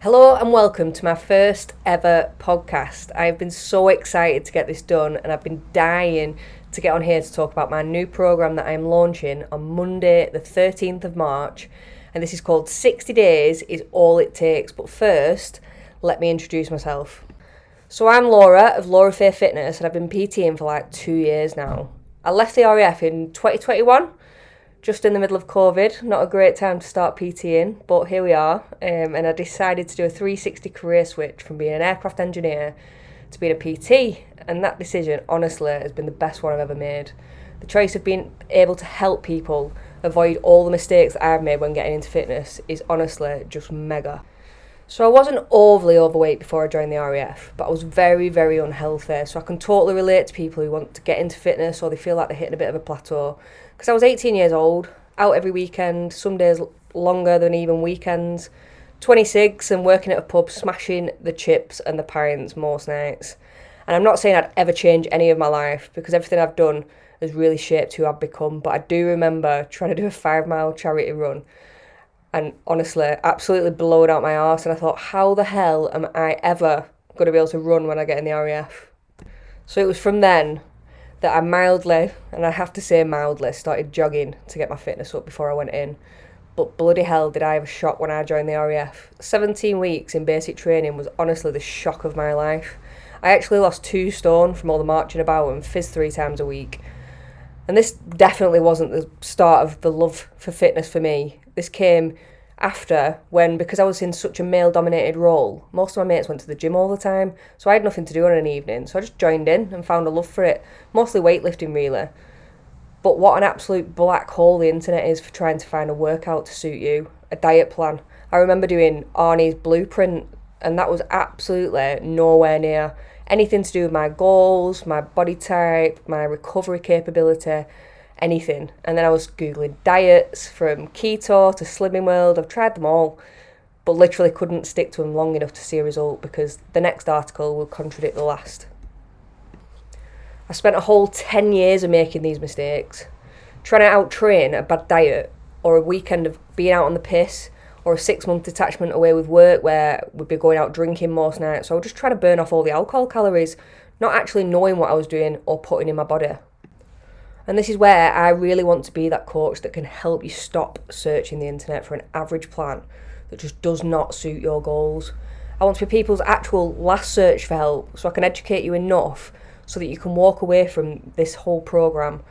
Hello and welcome to my first ever podcast. I've been so excited to get this done and I've been dying to get on here to talk about my new program that I'm launching on Monday, the 13th of March. And this is called 60 Days is All It Takes. But first, let me introduce myself. So I'm Laura of Laura Faye Fitness and I've been PTing for like two years now. I left the RAF in 2021 just in the middle of COVID. Not a great time to start PTing, but here we are. Um, and I decided to do a 360 career switch from being an aircraft engineer to being a PT. And that decision, honestly, has been the best one I've ever made. The choice of being able to help people avoid all the mistakes that I've made when getting into fitness is honestly just mega. So I wasn't overly overweight before I joined the RAF, but I was very, very unhealthy. So I can totally relate to people who want to get into fitness or they feel like they're hitting a bit of a plateau. Because I was 18 years old, out every weekend, some days longer than even weekends, 26 and working at a pub, smashing the chips and the pints most nights. And I'm not saying I'd ever change any of my life because everything I've done has really shaped who I've become. But I do remember trying to do a five mile charity run and honestly absolutely blowing out my arse and I thought how the hell am I ever going to be able to run when I get in the RAF so it was from then that I mildly and I have to say mildly started jogging to get my fitness up before I went in. But bloody hell did I have a shock when I joined the RAF 17 weeks in basic training was honestly the shock of my life. I actually lost two stone from all the marching about and fizz three times a week. And this definitely wasn't the start of the love for fitness for me. This came after when, because I was in such a male dominated role, most of my mates went to the gym all the time. So I had nothing to do on an evening. So I just joined in and found a love for it. Mostly weightlifting, really. But what an absolute black hole the internet is for trying to find a workout to suit you, a diet plan. I remember doing Arnie's blueprint, and that was absolutely nowhere near anything to do with my goals, my body type, my recovery capability anything. And then I was Googling diets from keto to Slimming World. I've tried them all, but literally couldn't stick to them long enough to see a result because the next article will contradict the last. I spent a whole 10 years of making these mistakes, trying to out train a bad diet or a weekend of being out on the piss or a six month detachment away with work where we'd be going out drinking most nights. So I was just trying to burn off all the alcohol calories, not actually knowing what I was doing or putting in my body. And this is where I really want to be that coach that can help you stop searching the internet for an average plan that just does not suit your goals. I want to be people's actual last search for help so I can educate you enough so that you can walk away from this whole program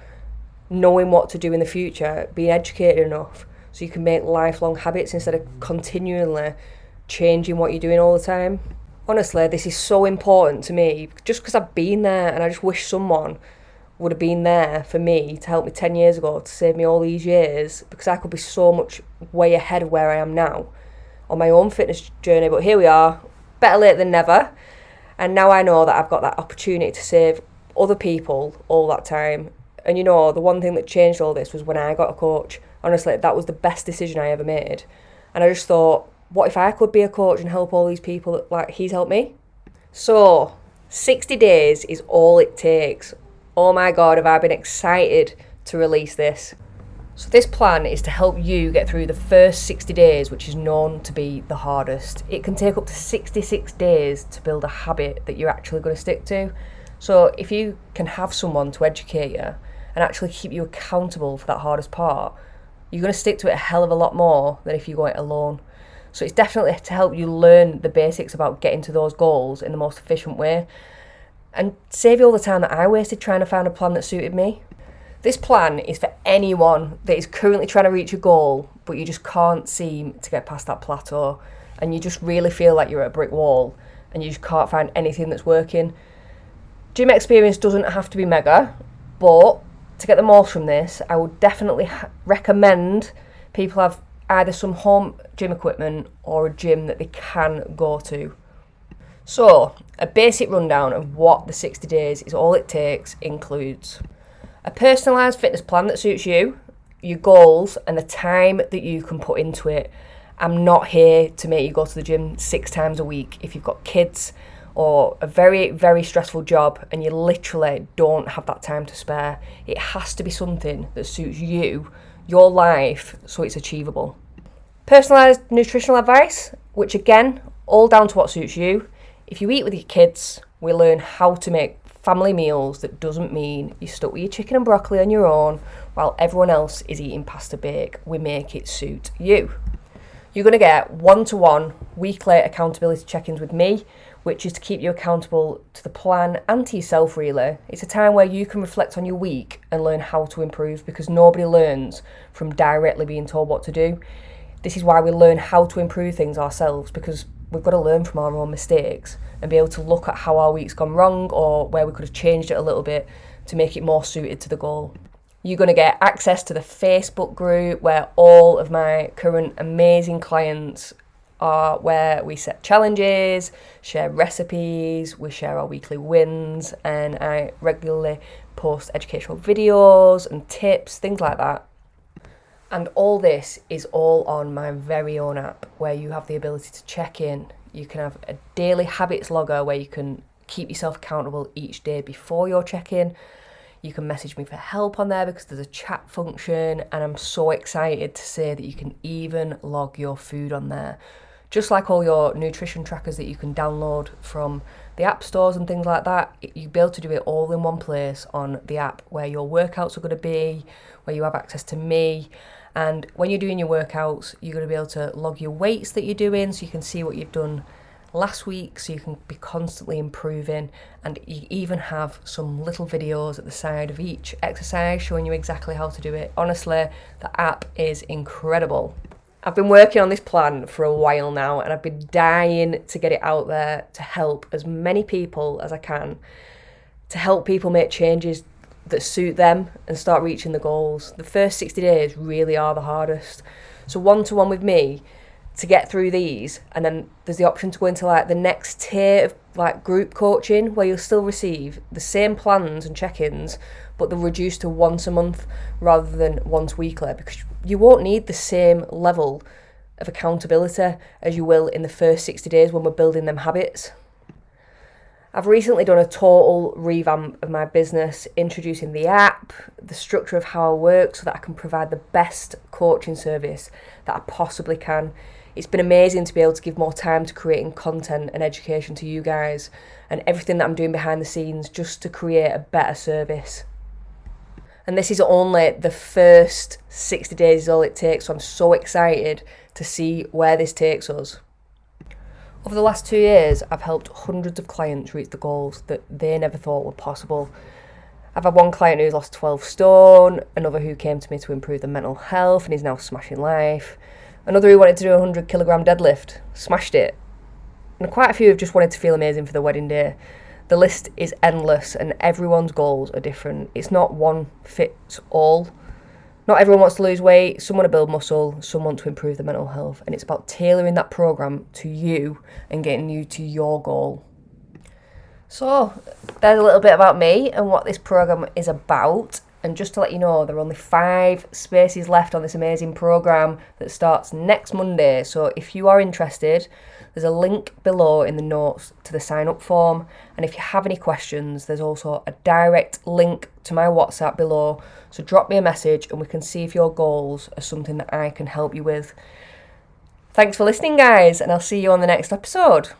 knowing what to do in the future, being educated enough so you can make lifelong habits instead of continually changing what you're doing all the time. Honestly, this is so important to me just because I've been there and I just wish someone would have been there for me to help me 10 years ago to save me all these years because I could be so much way ahead of where I am now on my own fitness journey. But here we are, better late than never. And now I know that I've got that opportunity to save other people all that time. And you know, the one thing that changed all this was when I got a coach. Honestly, that was the best decision I ever made. And I just thought, what if I could be a coach and help all these people that, like he's helped me? So, 60 days is all it takes oh my god, have I been excited to release this. So, this plan is to help you get through the first 60 days, which is known to be the hardest. It can take up to 66 days to build a habit that you're actually going to stick to. So, if you can have someone to educate you and actually keep you accountable for that hardest part, you're going to stick to it a hell of a lot more than if you go it alone. So, it's definitely to help you learn the basics about getting to those goals in the most efficient way and save you all the time that I wasted trying to find a plan that suited me. This plan is for anyone that is currently trying to reach a goal, but you just can't seem to get past that plateau, and you just really feel like you're at a brick wall and you just can't find anything that's working. Gym experience doesn't have to be mega, but to get the most from this, I would definitely recommend people have either some home gym equipment or a gym that they can go to. So, a basic rundown of what the 60 days is all it takes includes a personalised fitness plan that suits you, your goals, and the time that you can put into it. I'm not here to make you go to the gym six times a week if you've got kids or a very, very stressful job and you literally don't have that time to spare. It has to be something that suits you, your life, so it's achievable. Personalised nutritional advice, which again all down to what suits you. If you eat with your kids, we learn how to make family meals that doesn't mean you're stuck with your chicken and broccoli on your own while everyone else is eating pasta bake. We make it suit you. You're going to get one to one weekly accountability check ins with me, which is to keep you accountable to the plan and to yourself, really. It's a time where you can reflect on your week and learn how to improve because nobody learns from directly being told what to do. This is why we learn how to improve things ourselves because we've got to learn from our own mistakes and be able to look at how our week's gone wrong or where we could have changed it a little bit to make it more suited to the goal. You're going to get access to the Facebook group where all of my current amazing clients are where we set challenges, share recipes, we share our weekly wins, and I regularly post educational videos and tips, things like that. And all this is all on my very own app where you have the ability to check in you can have a daily habits logger where you can keep yourself accountable each day before your check in. You can message me for help on there because there's a chat function, and I'm so excited to say that you can even log your food on there. Just like all your nutrition trackers that you can download from the app stores and things like that, you'll be able to do it all in one place on the app where your workouts are going to be, where you have access to me, and when you're doing your workouts, you're going to be able to log your weights that you're doing so you can see what you've done last week so you can be constantly improving and you even have some little videos at the side of each exercise showing you exactly how to do it. Honestly, the app is incredible. I've been working on this plan for a while now and I've been dying to get it out there to help as many people as I can to help people make changes that suit them and start reaching the goals. The first 60 days really are the hardest. So one to one with me to get through these and then there's the option to go into like the next tier of like group coaching where you'll still receive the same plans and check-ins but they're reduced to once a month rather than once weekly because you won't need the same level of accountability as you will in the first 60 days when we're building them habits. I've recently done a total revamp of my business, introducing the app, the structure of how I work so that I can provide the best coaching service that I possibly can. It's been amazing to be able to give more time to creating content and education to you guys and everything that I'm doing behind the scenes just to create a better service. And this is only the first 60 days is all it takes, so I'm so excited to see where this takes us. Over the last two years, I've helped hundreds of clients reach the goals that they never thought were possible. I've had one client who's lost 12 stone, another who came to me to improve their mental health and is now smashing life, another who wanted to do a 100 kilogram deadlift, smashed it, and quite a few have just wanted to feel amazing for the wedding day. The list is endless and everyone's goals are different. It's not one fits all. Not everyone wants to lose weight, some want to build muscle, some want to improve their mental health, and it's about tailoring that program to you and getting you to your goal. So, there's a little bit about me and what this program is about. And just to let you know, there are only five spaces left on this amazing program that starts next Monday. So, if you are interested, there's a link below in the notes to the sign up form. And if you have any questions, there's also a direct link to my WhatsApp below. So drop me a message and we can see if your goals are something that I can help you with. Thanks for listening, guys, and I'll see you on the next episode.